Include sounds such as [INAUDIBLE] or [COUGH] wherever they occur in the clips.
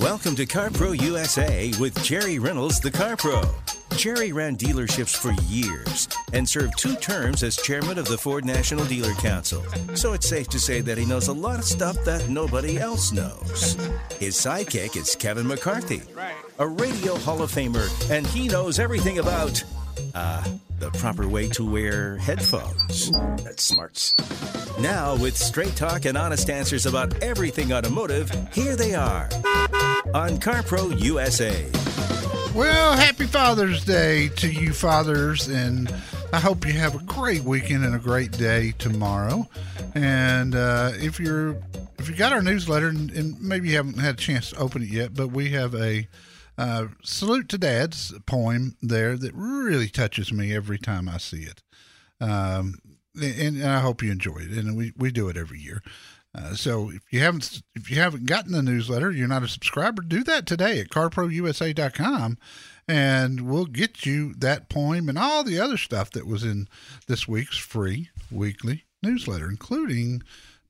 Welcome to CarPro USA with Jerry Reynolds, the Car Pro. Jerry ran dealerships for years and served two terms as chairman of the Ford National Dealer Council. So it's safe to say that he knows a lot of stuff that nobody else knows. His sidekick is Kevin McCarthy, a radio Hall of Famer, and he knows everything about, uh, the proper way to wear headphones. That's smarts. Now, with straight talk and honest answers about everything automotive, here they are on CarPro USA. Well, happy Father's Day to you fathers, and I hope you have a great weekend and a great day tomorrow. And uh, if you're if you got our newsletter, and, and, maybe you haven't had a chance to open it yet, but we have a uh, salute to dads poem there that really touches me every time I see it. Um, and, and, I hope you enjoy it. And we, we do it every year. Uh, so if you haven't if you haven't gotten the newsletter, you're not a subscriber, do that today at carprousa.com and we'll get you that poem and all the other stuff that was in this week's free weekly newsletter, including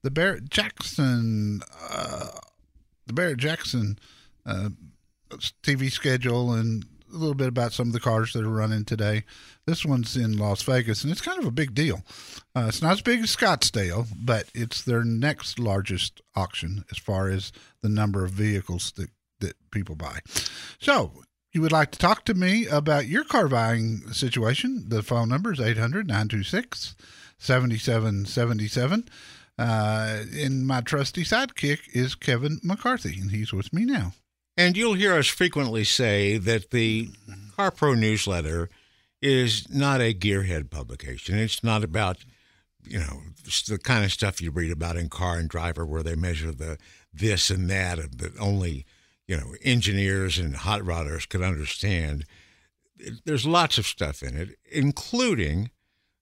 the Barrett Jackson uh, the Barrett Jackson uh, TV schedule and a little bit about some of the cars that are running today. This one's in Las Vegas, and it's kind of a big deal. Uh, it's not as big as Scottsdale, but it's their next largest auction as far as the number of vehicles that, that people buy. So, you would like to talk to me about your car buying situation, the phone number is 800 926 7777. Uh, and my trusty sidekick is Kevin McCarthy, and he's with me now. And you'll hear us frequently say that the CarPro newsletter is not a gearhead publication. It's not about, you know, the kind of stuff you read about in Car and Driver where they measure the this and that that only, you know, engineers and hot rodders could understand. There's lots of stuff in it, including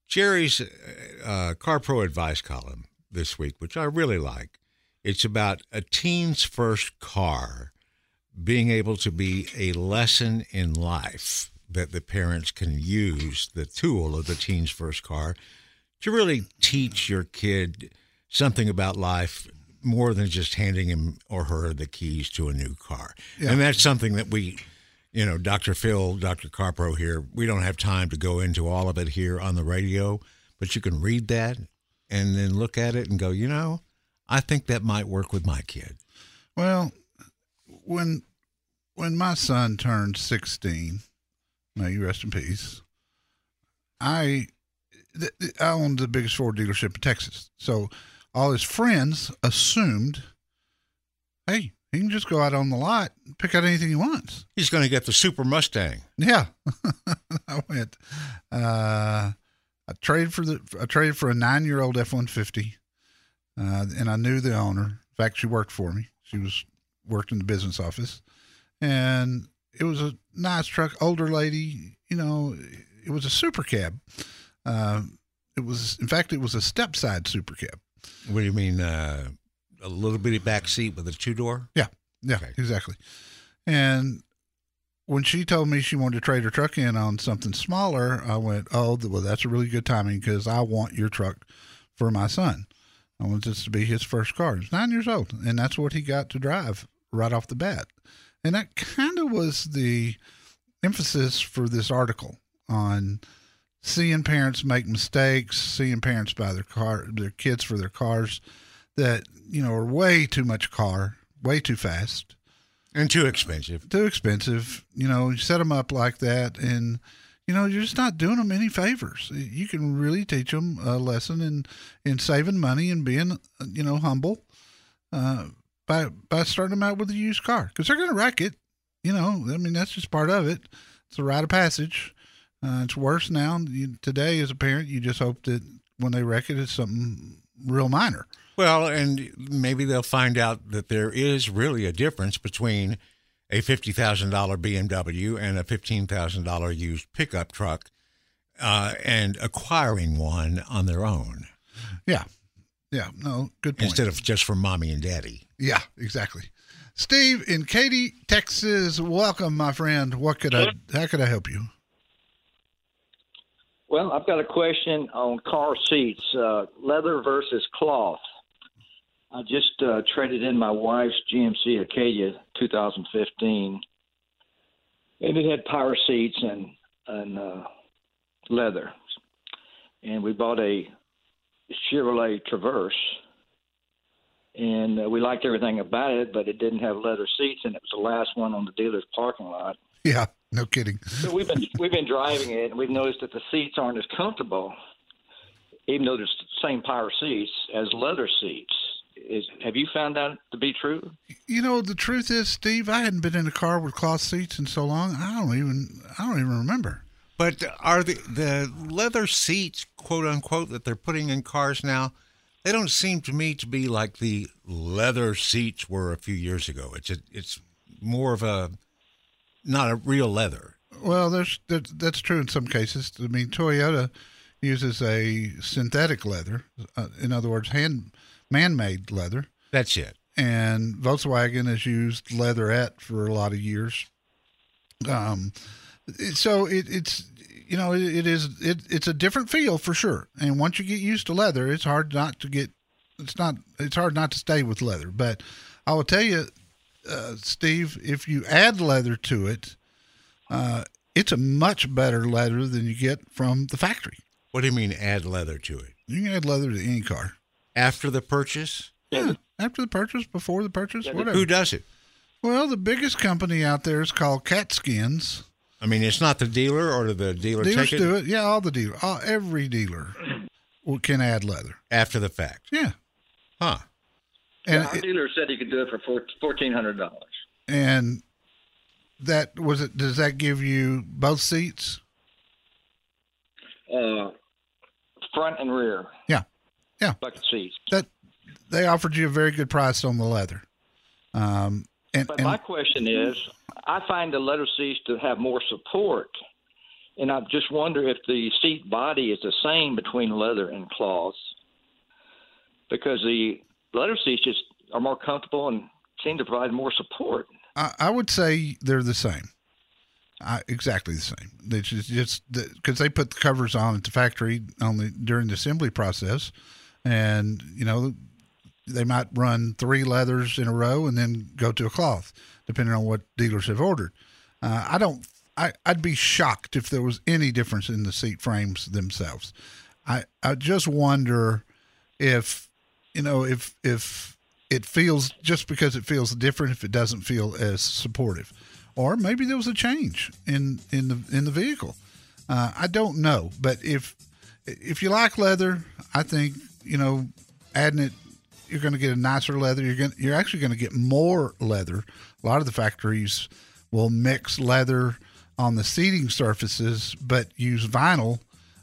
Jerry's uh, CarPro advice column this week, which I really like. It's about a teen's first car being able to be a lesson in life that the parents can use the tool of the teen's first car to really teach your kid something about life more than just handing him or her the keys to a new car. Yeah. And that's something that we, you know, Dr. Phil, Dr. Carpro here, we don't have time to go into all of it here on the radio, but you can read that and then look at it and go, you know, I think that might work with my kid. Well, when when my son turned 16, may you rest in peace, I, I owned the biggest Ford dealership in Texas. So all his friends assumed, hey, he can just go out on the lot and pick out anything he wants. He's going to get the Super Mustang. Yeah. [LAUGHS] I went, uh, I traded for the, I traded for a nine year old F 150. Uh, and I knew the owner. In fact, she worked for me. She was worked in the business office and it was a nice truck, older lady. You know, it was a super cab. Uh, it was, in fact, it was a step side super cab. What do you mean? Uh, a little bitty back seat with a two door? Yeah, yeah, okay. exactly. And when she told me she wanted to trade her truck in on something smaller, I went, "Oh, well, that's a really good timing because I want your truck for my son. I want this to be his first car. He's nine years old, and that's what he got to drive right off the bat." And that kind of was the emphasis for this article on seeing parents make mistakes, seeing parents buy their car, their kids for their cars that, you know, are way too much car, way too fast. And too expensive. Too expensive. You know, you set them up like that and, you know, you're just not doing them any favors. You can really teach them a lesson in, in saving money and being, you know, humble. Uh, by by starting them out with a used car because they're going to wreck it. You know, I mean that's just part of it. It's a rite of passage. Uh, it's worse now. You, today, as a parent, you just hope that when they wreck it, it's something real minor. Well, and maybe they'll find out that there is really a difference between a fifty thousand dollar BMW and a fifteen thousand dollar used pickup truck, uh, and acquiring one on their own. Yeah, yeah, no, good point. Instead of just for mommy and daddy. Yeah, exactly. Steve in Katy, Texas, welcome, my friend. What could I? How could I help you? Well, I've got a question on car seats, uh, leather versus cloth. I just uh, traded in my wife's GMC Acadia 2015, and it had power seats and and uh, leather. And we bought a Chevrolet Traverse, and uh, we liked everything about it, but it didn't have leather seats, and it was the last one on the dealer's parking lot. Yeah, no kidding. So we've been we've been driving it, and we've noticed that the seats aren't as comfortable, even though there's the same power seats as leather seats. Is have you found that to be true? You know, the truth is, Steve, I hadn't been in a car with cloth seats in so long. I don't even I don't even remember. But are the the leather seats, quote unquote, that they're putting in cars now? They don't seem to me to be like the leather seats were a few years ago. It's a, it's more of a not a real leather. Well, there's that, that's true in some cases. I mean, Toyota uses a synthetic leather, uh, in other words, hand man-made leather, That's it. and Volkswagen has used leatherette for a lot of years. Um, so it, it's you know it, it is it, it's a different feel for sure. And once you get used to leather, it's hard not to get it's not it's hard not to stay with leather. But I will tell you, uh, Steve, if you add leather to it, uh, it's a much better leather than you get from the factory. What do you mean add leather to it? You can add leather to any car. After the purchase? Yeah, after the purchase, before the purchase, whatever. Who does it? Well, the biggest company out there is called Katzkins. I mean, it's not the dealer or the dealer Dealers take it do it. Yeah, all the dealer, all, every dealer will- can add leather. after the fact. Yeah, Huh. and Our it- dealer said he could do it for fourteen hundred dollars. and that was it. Does that give you both seats? Uh, front and rear. Yeah, yeah. Bucket seats. That they offered you a very good price on the leather. Um, and, But and my question is, I find the leather seats to have more support, and I just wonder if the seat body is the same between leather and cloth, because the leather seats just are more comfortable and seem to provide more support. I, I would say they're the same. I, exactly the same. They just because they put the covers on at the factory only during the assembly process, and you know they might run three leathers in a row and then go to a cloth, depending on what dealers have ordered. Uh, I don't. I, I'd be shocked if there was any difference in the seat frames themselves. I I just wonder if you know if if it feels just because it feels different if it doesn't feel as supportive or maybe there was a change in in the in the vehicle uh, i don't know but if if you like leather i think you know adding it you're going to get a nicer leather you're going you're actually going to get more leather a lot of the factories will mix leather on the seating surfaces but use vinyl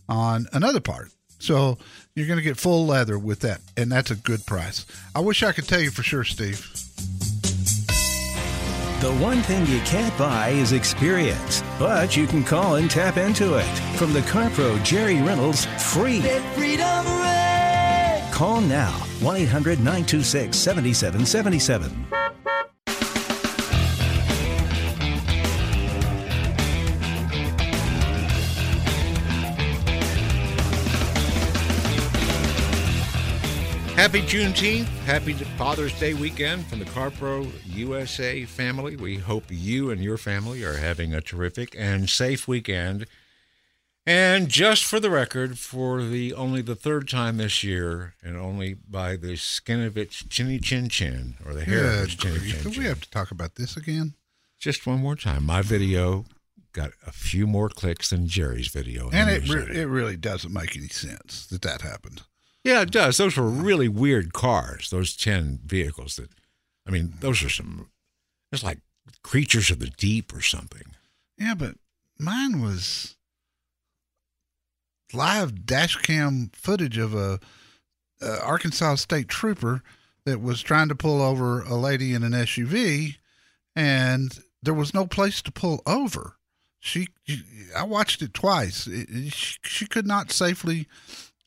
on another part so you're going to get full leather with that, and that's a good price. I wish I could tell you for sure, Steve. The one thing you can't buy is experience, but you can call and tap into it. From the Car Pro Jerry Reynolds, free. Call now 1 800 926 7777. Happy Juneteenth. Happy Father's Day weekend from the CarPro USA family. We hope you and your family are having a terrific and safe weekend. And just for the record, for the only the third time this year, and only by the skin of its chinny chin chin, or the hair of its chinny grief. chin Do we have to talk about this again? Just one more time. My video got a few more clicks than Jerry's video. And it re- it really doesn't make any sense that that happened. Yeah, it does. Those were really weird cars. Those ten vehicles. That, I mean, those are some. It's like creatures of the deep or something. Yeah, but mine was live dash cam footage of a, a Arkansas state trooper that was trying to pull over a lady in an SUV, and there was no place to pull over. She, I watched it twice. It, it- she, she could not safely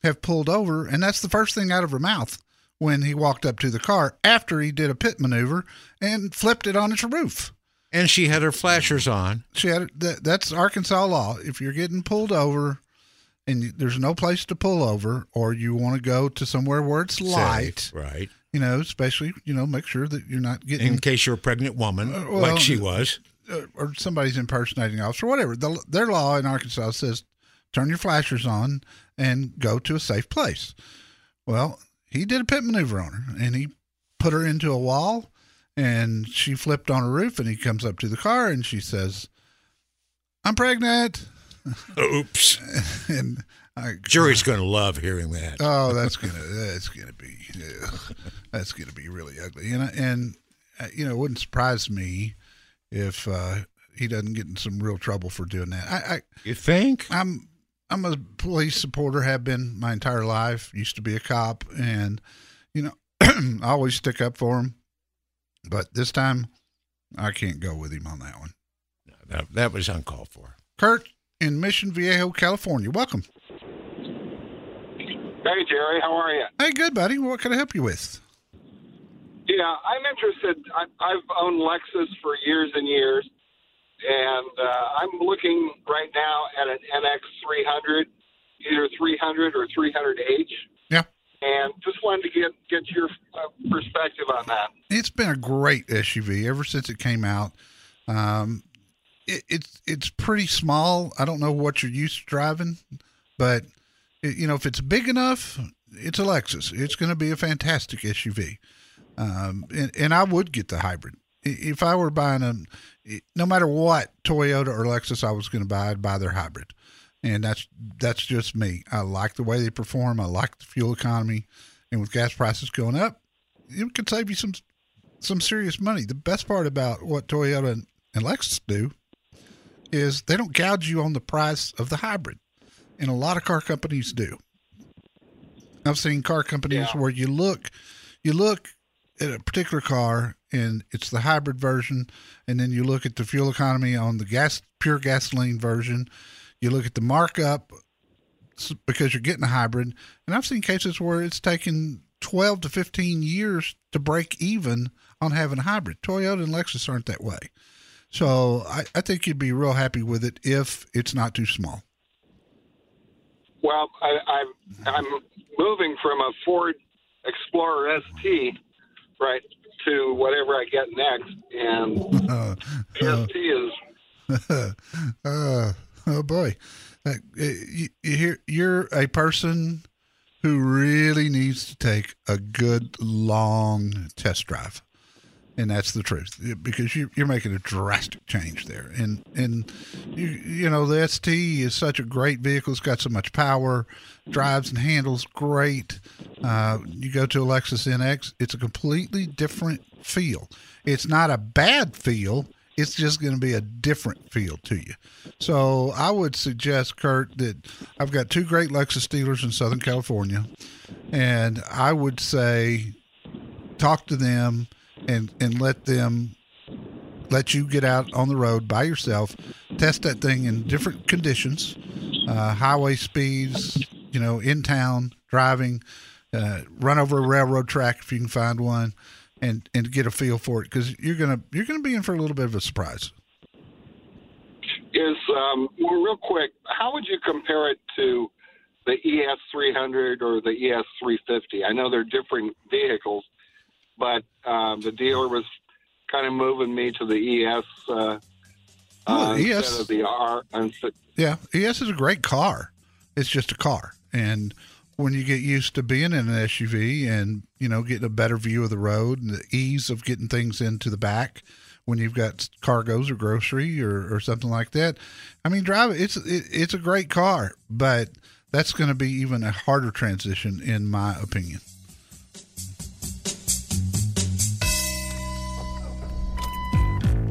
have pulled over, and that's the first thing out of her mouth when he walked up to the car after he did a pit maneuver and flipped it on its roof And she had her flashers on. she had that, that's Arkansas law. If you're getting pulled over and there's no place to pull over, or you want to go to somewhere where it's light, Safe, right? You know, especially you know, make sure that you're not getting In case you're a pregnant woman, Uh, well, like she was. uh, or somebody's impersonating officer, whatever. The, their law in Arkansas says turn your flashers on and go to a safe place. Well, he did a pit maneuver on her and he put her into a wall and she flipped on a roof and he comes up to the car and she says, I'm pregnant. Oops. [LAUGHS] And I, Jury's going to love hearing that. Oh, that's [LAUGHS] gonna that's gonna be ugh, that's gonna be really ugly. And I- and uh, you know, it wouldn't surprise me if uh, he doesn't get in some real trouble for doing that. I, I you think? I'm I'm a police supporter. Have been my entire life. Used to be a cop, and you know, [CLEARS THROAT] I always stick up for him. But this time, I can't go with him on that one. That, that was uncalled for. Kurt in Mission Viejo, California. Welcome. Hey, Jerry, how are you? Hey, good buddy. What can I help you with? Yeah, I'm interested. I, I've owned Lexus for years and years, and uh, I'm looking right now at an NX300, either 300 or 300H, Yeah. and just wanted to get get your uh, perspective on that. it's been a great SUV ever since it came out. Um, it, it's it's pretty small. I don't know what you're used to driving, but it, you know if it's big enough, it's a Lexus. It's going to be a fantastic SUV. Um, and, and I would get the hybrid if I were buying a. No matter what Toyota or Lexus I was going to buy, I'd buy their hybrid, and that's that's just me. I like the way they perform. I like the fuel economy, and with gas prices going up, it could save you some some serious money. The best part about what Toyota and, and Lexus do is they don't gouge you on the price of the hybrid, and a lot of car companies do. I've seen car companies Yeah. where you look, you look at a particular car and it's the hybrid version, and then you look at the fuel economy on the gas pure gasoline version. You look at the markup because you're getting a hybrid, and I've seen cases where it's taken 12 to 15 years to break even on having a hybrid. Toyota and Lexus aren't that way. So I, I think you'd be real happy with it if it's not too small. Well, I, I'm I'm moving from a Ford Explorer ST right to whatever I get next, and [LAUGHS] Uh, ST is [LAUGHS] uh, oh boy, uh, you, you hear, you're a person who really needs to take a good long test drive, and that's the truth because you, you're making a drastic change there. And and you you know the ST is such a great vehicle; it's got so much power, drives and handles great. Uh, you go to a Lexus NX, it's a completely different feel. It's not a bad feel it's just going to be a different feel to you. So I would suggest, Kurt, that I've got two great Lexus dealers in Southern California, and I would say talk to them and and let them let you get out on the road by yourself, test that thing in different conditions, uh, highway speeds, you know, in town driving, uh, run over a railroad track if you can find one, and and get a feel for it because you're gonna you're gonna be in for a little bit of a surprise. is um, well, real quick. How would you compare it to the ES300 or the ES350? I know they're different vehicles, but um, the dealer was kind of moving me to the ES uh, Oh, uh, ES. instead of the R. Yeah, ES is a great car. It's just a car, and when you get used to being in an SUV and you know getting a better view of the road and the ease of getting things into the back when you've got cargoes or grocery or, or something like that, I mean, drive it. It's it, it's a great car, but that's going to be even a harder transition in my opinion.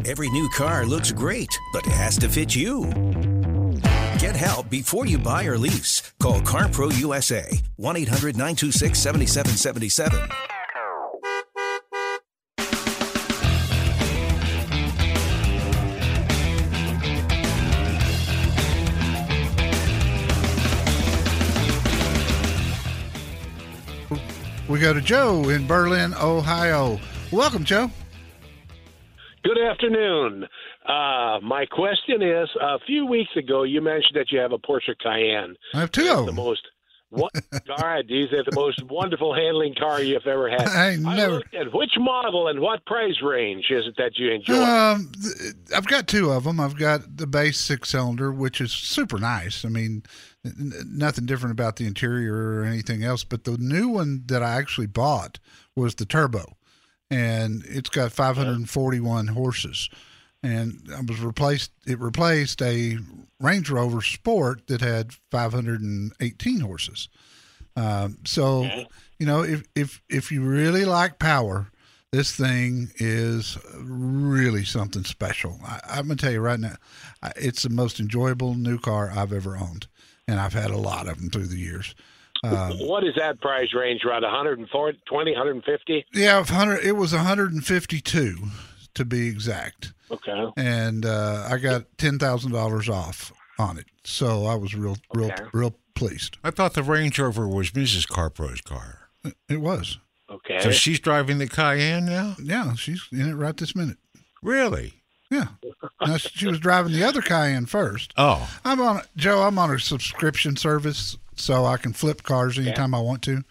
Every new car looks great, but it has to fit you. Get help before you buy or lease. Call CarPro USA 1 800 926 7777. We go to Joe in Berlin, Ohio. Welcome, Joe. Good afternoon. Uh, my question is: A few weeks ago, you mentioned that you have a Porsche Cayenne. I have two of them. the most What [LAUGHS] car? These are the most wonderful handling car you've ever had. [LAUGHS] I never- looked at which model and what price range is it that you enjoy? Um, I've got two of them. I've got the base six cylinder, which is super nice. I mean, n- nothing different about the interior or anything else. But the new one that I actually bought was the turbo, and it's got 541 horses. And I was replaced. It replaced a Range Rover Sport that had 518 horses. Um, so, you know, if if if you really like power, this thing is really something special. I, I'm gonna tell you right now, it's the most enjoyable new car I've ever owned, and I've had a lot of them through the years. [LAUGHS] what is that price range? Around 140, 20, 150? Yeah, 100. It was 152 to be exact, Okay. and uh, I got ten thousand dollars off on it. So I was real, real, Okay. real pleased. I thought the Range Rover was Mrs. Carpro's car. It was. Okay. So she's driving the Cayenne now? Yeah, she's in it right this minute. Really? Yeah. Now, she was driving the other Cayenne first. Oh, I'm on Joe. I'm on a subscription service, so I can flip cars anytime I want to.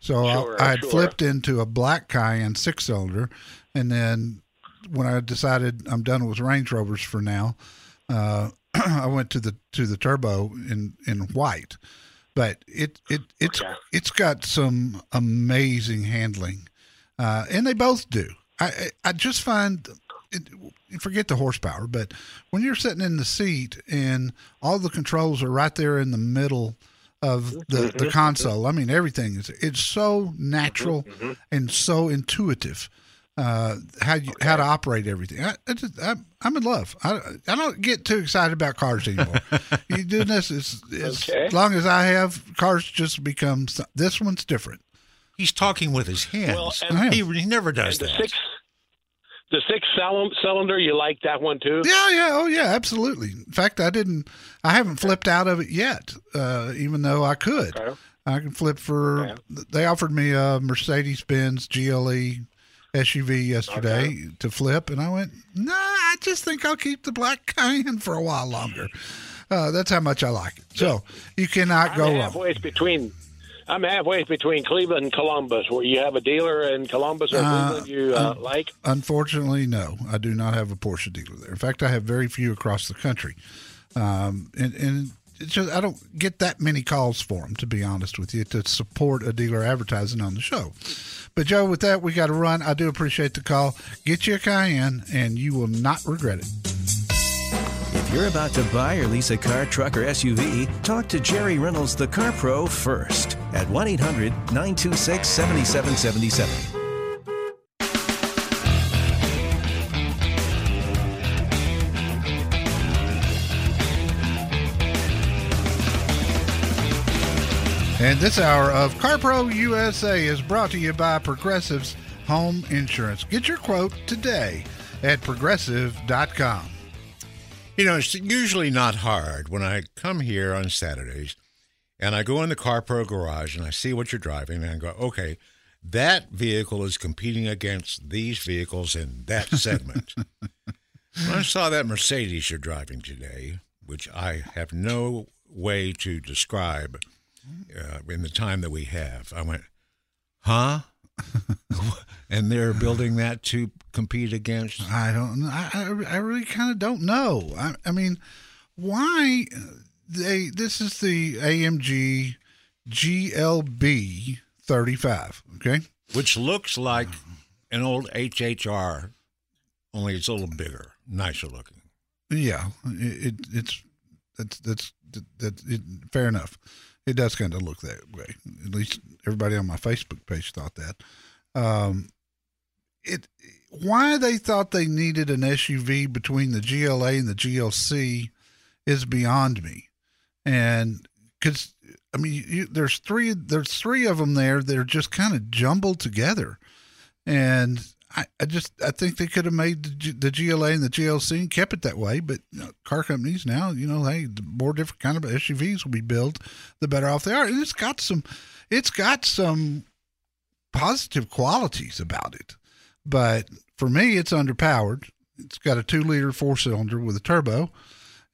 So Sure, I, I had sure. flipped into a black Cayenne six cylinder, and then when I decided I'm done with Range Rovers for now, uh, [CLEARS THROAT] I went to the to the turbo in in white. But it it it's Okay. it's got some amazing handling, uh, and they both do. I I, I just find it, forget the horsepower, but when you're sitting in the seat and all the controls are right there in the middle of mm-hmm. the, the mm-hmm. console, I mean everything is it's so mm-hmm. natural and so intuitive. Uh, how you how to operate everything. I, I just, I, I'm in love. I, I don't get too excited about cars anymore. you do [LAUGHS] this as, as Okay. long as I have cars, just becomes this one's different. he's talking with his hands. Well, and- he, he never does that. six, the six cylinder you like that one too? Yeah, yeah, oh yeah, absolutely. In fact, I didn't, I haven't flipped out of it yet, uh, even though I could. Okay. I can flip for. Okay. They offered me a Mercedes Benz GLE SUV yesterday to flip, and I went, nah, I just think I'll keep the black [LAUGHS] Cayenne for a while longer. Uh, that's how much I like it. So you cannot I'm go wrong. halfway between. I'm halfway between Cleveland and Columbus, where you have a dealer in Columbus or Cleveland you uh, like. Unfortunately, no, I do not have a Porsche dealer there. In fact, I have very few across the country, um, and and it's just I don't get that many calls for them, to be honest with you, to support a dealer advertising on the show. But Joe, with that, we got to run. I do appreciate the call. Get you a Cayenne, and you will not regret it. If you're about to buy or lease a car, truck, or SUV, talk to Jerry Reynolds, the Car Pro, first at 1 800 926 7777. And this hour of CarPro USA is brought to you by Progressive's Home Insurance. Get your quote today at progressive.com. You know, it's usually not hard when I come here on Saturdays and I go in the Car Pro garage and I see what you're driving and I go, okay, that vehicle is competing against these vehicles in that [LAUGHS] segment. when I saw that Mercedes you're driving today, which I have no way to describe uh, in the time that we have, I went, huh? [LAUGHS] and they're building that to compete against I don't. I I, I really kind of don't know. I, I mean, why they? This is the AMG GLB 35. Okay. which looks like an old HHR, only it's a little bigger, nicer looking. Yeah. It, it it's that's that's that, it, fair enough. It does kind of look that way. At least everybody on my Facebook page thought that. Um, it why they thought they needed an SUV between the GLA and the GLC is beyond me. And because I mean, you, there's three there's three of them there. They're just kind of jumbled together, and I, I just I think they could have made the, G, the GLA and the GLC and kept it that way. But you know, car companies now, you know, hey, the more different kind of SUVs will be built, the better off they are. And it's got some, it's got some positive qualities about it. But for me, it's underpowered. It's got a two liter four cylinder with a turbo,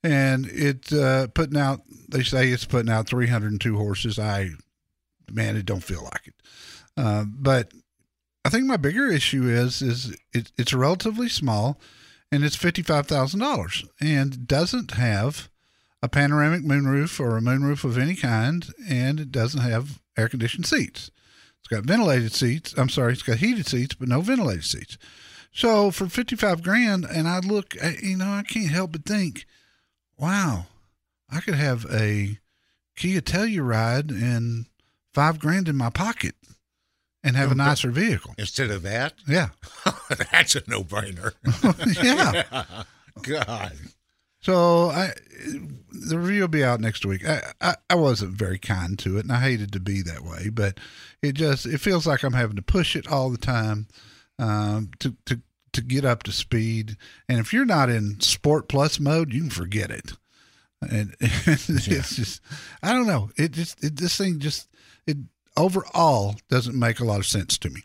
and it's uh, putting out. They say it's putting out 302 horses. I man, it don't feel like it. Uh, but I think my bigger issue is is it, it's relatively small, and it's fifty five thousand dollars, and doesn't have a panoramic moonroof or a moonroof of any kind, and it doesn't have air conditioned seats. It's got ventilated seats. I'm sorry, it's got heated seats, but no ventilated seats. So for 55 grand, and I look, you know, I can't help but think, wow, I could have a Kia Telluride and five grand in my pocket and have a nicer vehicle. Instead of that, [LAUGHS] Yeah. that's a no brainer. [LAUGHS] yeah. [LAUGHS] God. So I, the review will be out next week. I, I, I wasn't very kind to it, and I hated to be that way, but it just it feels like I'm having to push it all the time um, to to to get up to speed. And if you're not in Sport Plus mode, you can forget it. And, [LAUGHS] it's just I don't know. It just it, this thing just it overall doesn't make a lot of sense to me.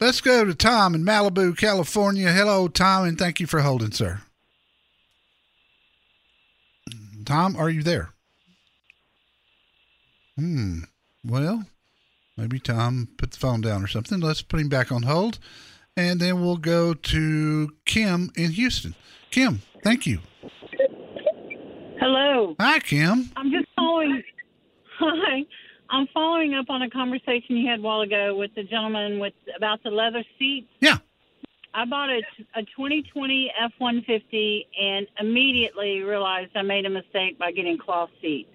Let's go to Tom in Malibu, California. Hello, Tom, and thank you for holding, sir. Tom, are you there? Hmm. Well, maybe Tom put the phone down or something. Let's put him back on hold. And then we'll go to Kim in Houston. Kim, thank you. Hello. Hi, Kim. I'm just following. Hi. I'm following up on a conversation you had a while ago with the gentleman with about the leather seats. Yeah. I bought a, a 2020 F-150 and immediately realized I made a mistake by getting cloth seats.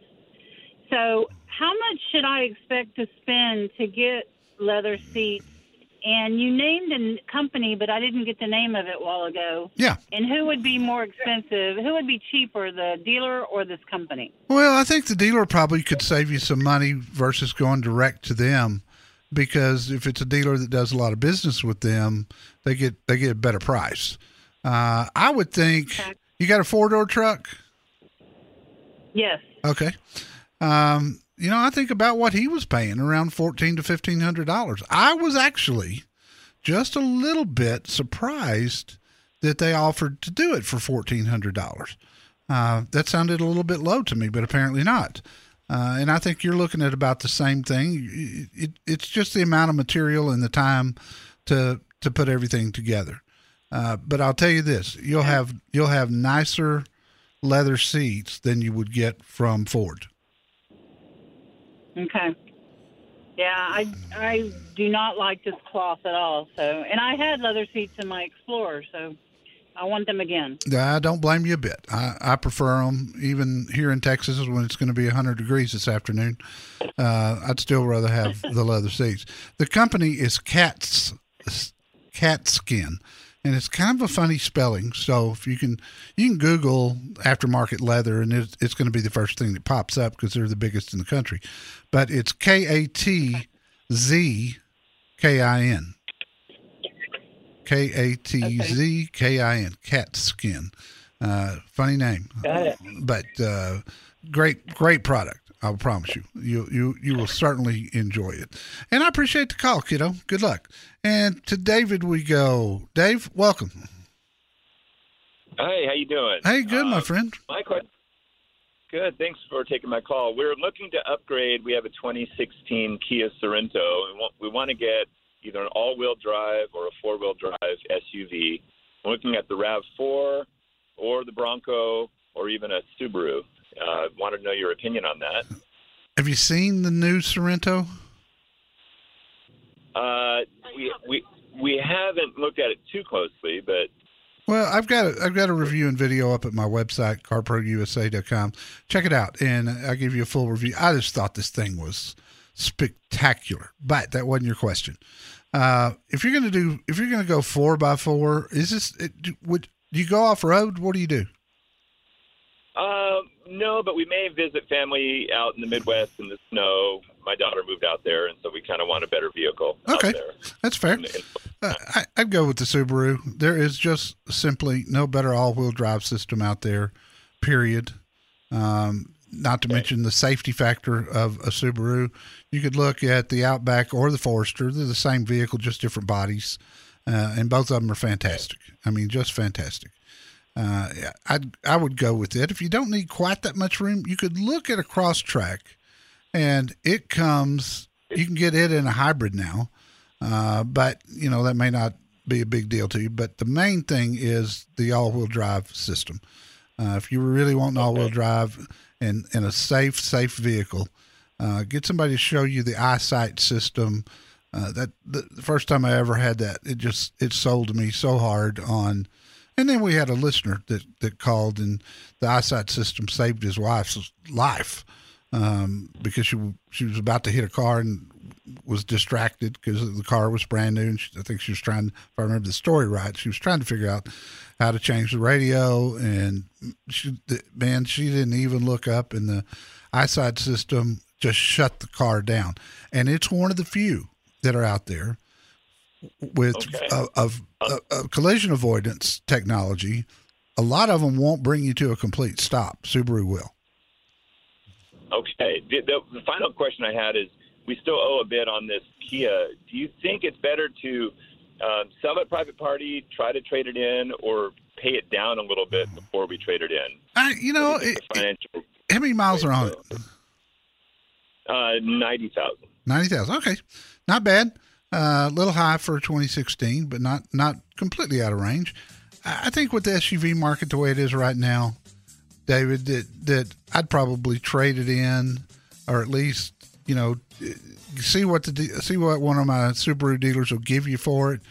So, how much should I expect to spend to get leather seats? And you named a company, but I didn't get the name of it a while ago. Yeah. And who would be more expensive? Who would be cheaper, the dealer or this company? Well, I think the dealer probably could save you some money versus going direct to them because if it's a dealer that does a lot of business with them, they get they get a better price. Uh, I would think you got a four door truck. Yes. Okay. Um, you know, I think about what he was paying around fourteen to fifteen hundred dollars. I was actually just a little bit surprised that they offered to do it for fourteen hundred dollars. Uh, that sounded a little bit low to me, but apparently not. Uh, and I think you're looking at about the same thing. It, it, it's just the amount of material and the time to to put everything together. Uh, but I'll tell you this: you'll have you'll have nicer leather seats than you would get from Ford. Okay. Yeah, I I do not like this cloth at all. So, and I had leather seats in my Explorer, so I want them again. Yeah, I don't blame you a bit. I, I prefer them, even here in Texas when it's going to be 100 degrees this afternoon. Uh, I'd still rather have the leather seats. The company is Cat's Katzkin, and it's kind of a funny spelling. So if you can, you can Google aftermarket leather, and it's, it's going to be the first thing that pops up because they're the biggest in the country. But it's K A T Z K I N. K A T Z K I N, Katzkin. Uh, funny name, but uh, great, great product. I will promise you, you you you will certainly enjoy it. And I appreciate the call, kiddo. Good luck. And to David we go. Dave, welcome. Hey, how you doing? Hey, good, my Uh, friend. My question. Good. Thanks for taking my call. We're looking to upgrade. We have a 2016 Kia Sorento, and we want to get either an all-wheel drive or a four-wheel drive SUV. We're looking at the Rav4 or the Bronco or even a Subaru. Uh, wanted to know your opinion on that. Have you seen the new Sorento? Uh, we we we haven't looked at it too closely, but Well, I've got a, I've got a review and video up at my website, carprousa.com. Check it out, and I'll give you a full review. I just thought this thing was spectacular, but that wasn't your question. Uh, if you're gonna do, if you're gonna go four by four, is this it, would do you go off road? What do you do? Um, no, but we may visit family out in the Midwest in the snow. My daughter moved out there, and so we kind of want a better vehicle Okay. That's fair. In- in- Uh, I, I'd go with the Subaru. There is just simply no better all-wheel drive system out there. Period. Um, not to mention the safety factor of a Subaru. You could look at the Outback or the Forester. They're the same vehicle, just different bodies, uh, and both of them are fantastic. I mean, just fantastic. Uh, I I would go with it. If you don't need quite that much room, you could look at a Crosstrek, and it comes you can get it in a hybrid now, uh, but you know that may not be a big deal to you. But the main thing is the all-wheel drive system. Uh, if you really want an all-wheel drive and and a safe, safe vehicle, uh, get somebody to show you the eyesight system. Uh, that the, the first time I ever had that, it just it sold me so hard on. And then we had a listener that that called, and the eyesight system saved his wife's life um, because she she was about to hit a car and was distracted because the car was brand new. And she, I think she was trying, if I remember the story right, she was trying to figure out how to change the radio. And she, man, she didn't even look up, and the eyesight system just shut the car down. And it's one of the few that are out there with Okay. of, of collision avoidance technology. A lot of them won't bring you to a complete stop. Subaru will. Okay. The, the, the final question I had is: We still owe a bit on this Kia. Do you think it's better to um, sell it private party, try to trade it in, or pay it down a little bit before we trade it in? I, you know, it, financial how many miles are on it? uh, ninety thousand. Ninety thousand. Okay, not bad. A little high for 2016, but not not completely out of range. I think with the SUV market the way it is right now, David, that that I'd probably trade it in, or at least you know see what the see what one of my Subaru dealers will give you for it.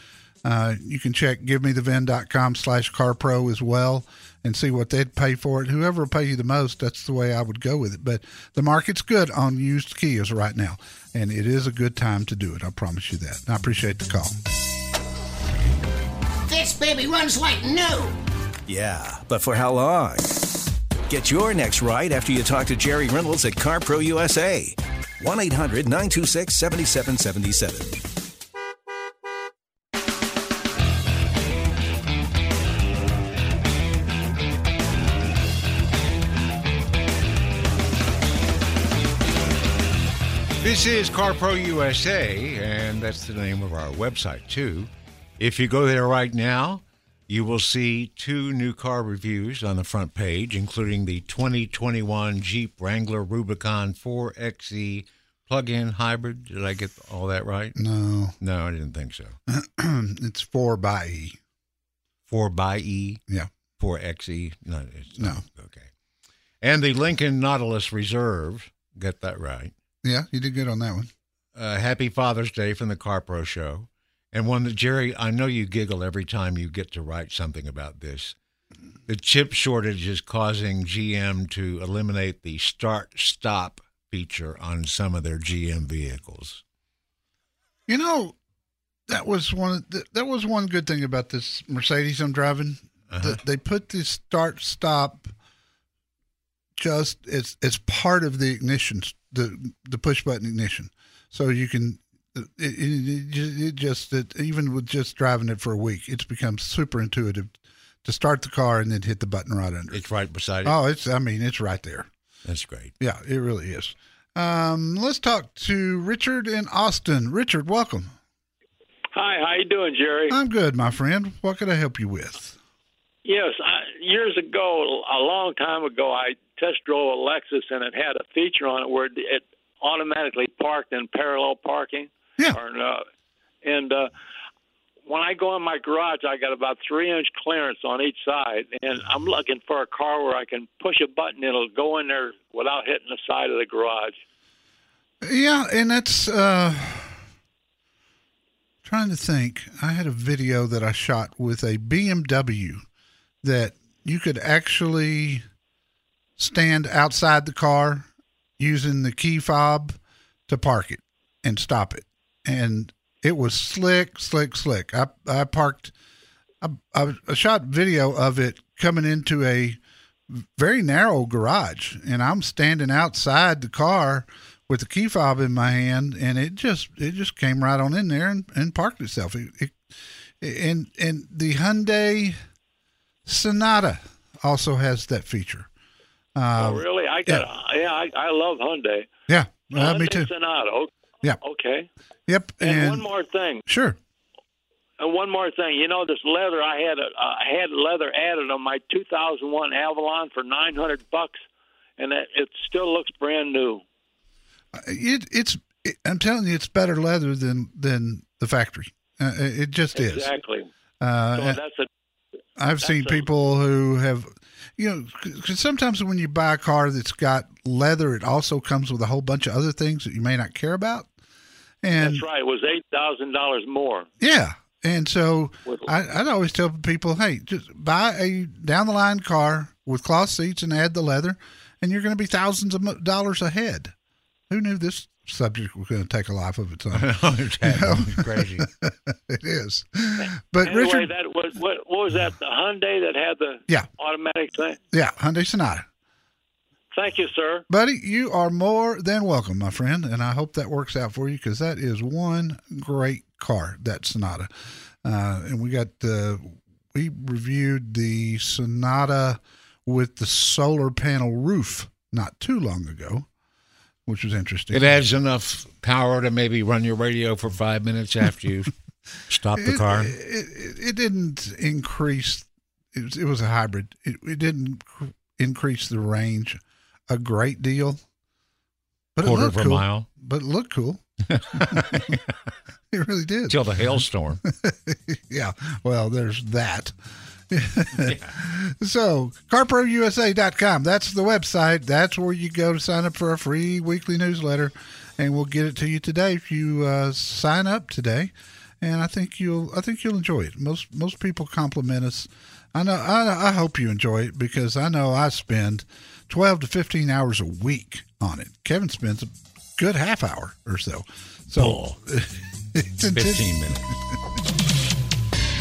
Uh, you can check givemethevin.com slash carpro as well and see what they'd pay for it. Whoever will pay you the most, that's the way I would go with it. But the market's good on used Kias right now, and it is a good time to do it. I promise you that. And I appreciate the call. This baby runs like new. Yeah, but for how long? Get your next ride after you talk to Jerry Reynolds at CarPro USA. 1 800 926 7777. This is CarPro USA, and that's the name of our website, too. If you go there right now, you will see two new car reviews on the front page, including the 2021 Jeep Wrangler Rubicon 4xe plug in hybrid. Did I get all that right? No, No, I didn't think so. [CLEARS THROAT] it's four by E. 4 by E, Yeah. 4xe. No, it's No. Okay. And the Lincoln Nautilus Reserve. Get that right. Yeah, you did good on that one. uh, Happy Father's Day from the CarPro Show, and one that Jerry, I know you giggle every time you get to write something about this. The chip shortage is causing GM to eliminate the start-stop feature on some of their GM vehicles. You know, that was one. That was one good thing about this Mercedes I'm driving. Uh-huh. They put the start stop just it's it's part of the ignition, the the push button ignition, so you can. It, it, it, it just it, even with just driving it for a week, it's become super intuitive to start the car and then hit the button right under. It's right beside it. Oh, it's I mean it's right there. That's great. Yeah, it really is. Um, let's talk to Richard in Austin. Richard, welcome. Hi, how you doing, Jerry? I'm good, my friend. What can I help you with? Yes, I, years ago, a long time ago, I test drove a Lexus, and it had a feature on it where it automatically parked in parallel parking. Yeah. Or, uh, and uh, when I go in my garage, I got about three inch clearance on each side, and I'm looking for a car where I can push a button, it'll go in there without hitting the side of the garage. Yeah, and that's uh trying to think. I had a video that I shot with a BMW that you could actually stand outside the car using the key fob to park it and stop it. And it was slick, slick, slick. I I parked I, I, shot video of it coming into a very narrow garage and I'm standing outside the car with the key fob in my hand and it just it just came right on in there and, and parked itself it, it, and and the Hyundai Sonata also has that feature uh, oh, really? I got. Yeah, I, I love Hyundai. yeah uh, me too Sonata. O- Yeah. Okay. yep And, and, one more thing. sure And one more thing. You know, this leather I had. A, I had leather added on my 2001 Avalon for 900 bucks, and it, it still looks brand new. it it's it, I'm telling you, it's better leather than than the factory. Uh, it just is. Exactly. Uh, so that's a I've seen a- people who have, you know, because sometimes when you buy a car that's got leather, it also comes with a whole bunch of other things that you may not care about. And that's right. It was eight thousand dollars more. yeah. And so I, I'd always tell people, hey, just buy a down the line car with cloth seats and add the leather, and you're going to be thousands of dollars ahead. Who knew this subject was going to take a life of its own? [LAUGHS] It's crazy. [LAUGHS] it is. But anyway, Richard, that was what, what was that? The Hyundai that had the Yeah. automatic thing. yeah, Hyundai Sonata. Thank you, sir. Buddy, you are more than welcome, my friend, and I hope that works out for you because that is one great car, that Sonata. Uh, and we got the we reviewed the Sonata with the solar panel roof not too long ago, which was interesting. It adds enough power to maybe run your radio for five minutes after you stop the car. It, it, it didn't increase. It was, it was a hybrid. It, it didn't cr- increase the range a great deal, but Quarter it looked of a cool. mile. But it looked cool. [LAUGHS] [LAUGHS] It really did. Till the hailstorm. [LAUGHS] yeah. Well, there's that. [LAUGHS] So, carprousa.com. That's the website. That's where you go to sign up for a free weekly newsletter, and we'll get it to you today if you uh, sign up today. And I think you'll I think you'll enjoy it. Most most people compliment us. I know I, I hope you enjoy it because I know I spend 12 to 15 hours a week on it. Kevin spends a good half hour or so. So [LAUGHS] it's 15 minutes. [LAUGHS]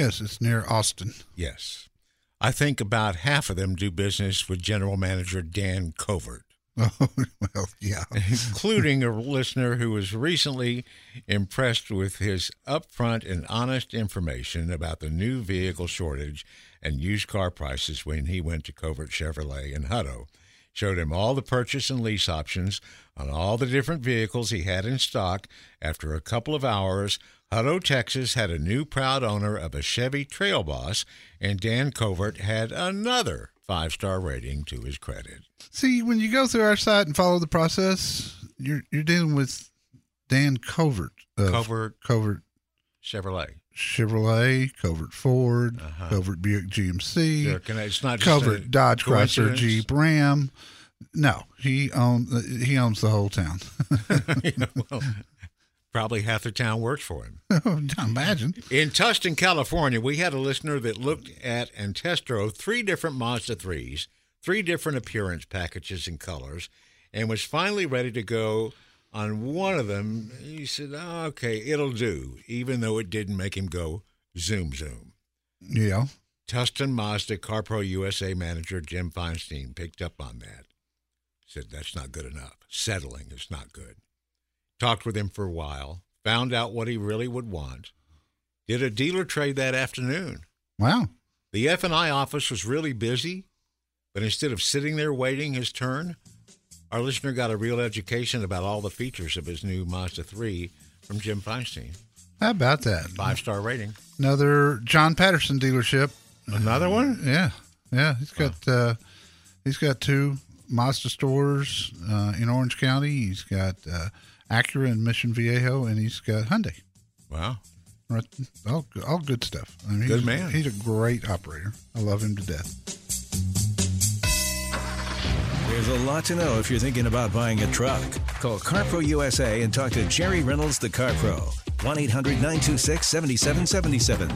Yes, it's near Austin. Yes. I think about half of them do business with General Manager Dan Covert, [LAUGHS] Oh, well, yeah. [LAUGHS] including a listener who was recently impressed with his upfront and honest information about the new vehicle shortage and used car prices when he went to Covert Chevrolet in Hutto. Showed him all the purchase and lease options on all the different vehicles he had in stock. After a couple of hours, Hutto, Texas had a new proud owner of a Chevy Trail Boss, and Dan Covert had another five star rating to his credit. See, when you go through our site and follow the process, you're you're dealing with Dan Covert Covert Covert Chevrolet. Chevrolet, Covert Ford, Uh-huh. Covert Buick GMC, It's not Covert Dodge Chrysler. Jeep Ram. No, he owns he owns the whole town. [LAUGHS] well, probably half the town works for him. [LAUGHS] Imagine. In Tustin, California, we had a listener that looked at and test drove three different Mazda 3s, three different appearance packages and colors, and was finally ready to go on one of them. He said, oh, okay, it'll do, even though it didn't make him go zoom, zoom. Yeah. Tustin Mazda CarPro USA manager Jim Feinstein picked up on that. Said that's not good enough. Settling is not good. Talked with him for a while, found out what he really would want. Did a dealer trade that afternoon. Wow. The F&I office was really busy, but instead of sitting there waiting his turn, our listener got a real education about all the features of his new Mazda 3 from Jim Feinstein. How about that? Five-star rating. Another John Patterson dealership. Another one? Yeah, yeah. He's got uh, he's got two Mazda stores uh, in Orange County. He's got uh, Acura in Mission Viejo, and he's got Hyundai. Wow. Right, all all good stuff. I mean, Good he's, man. He's a great operator. I love him to death. There's a lot to know if you're thinking about buying a truck. Call CarPro USA and talk to Jerry Reynolds, the Car Pro. 1 800 926 7777.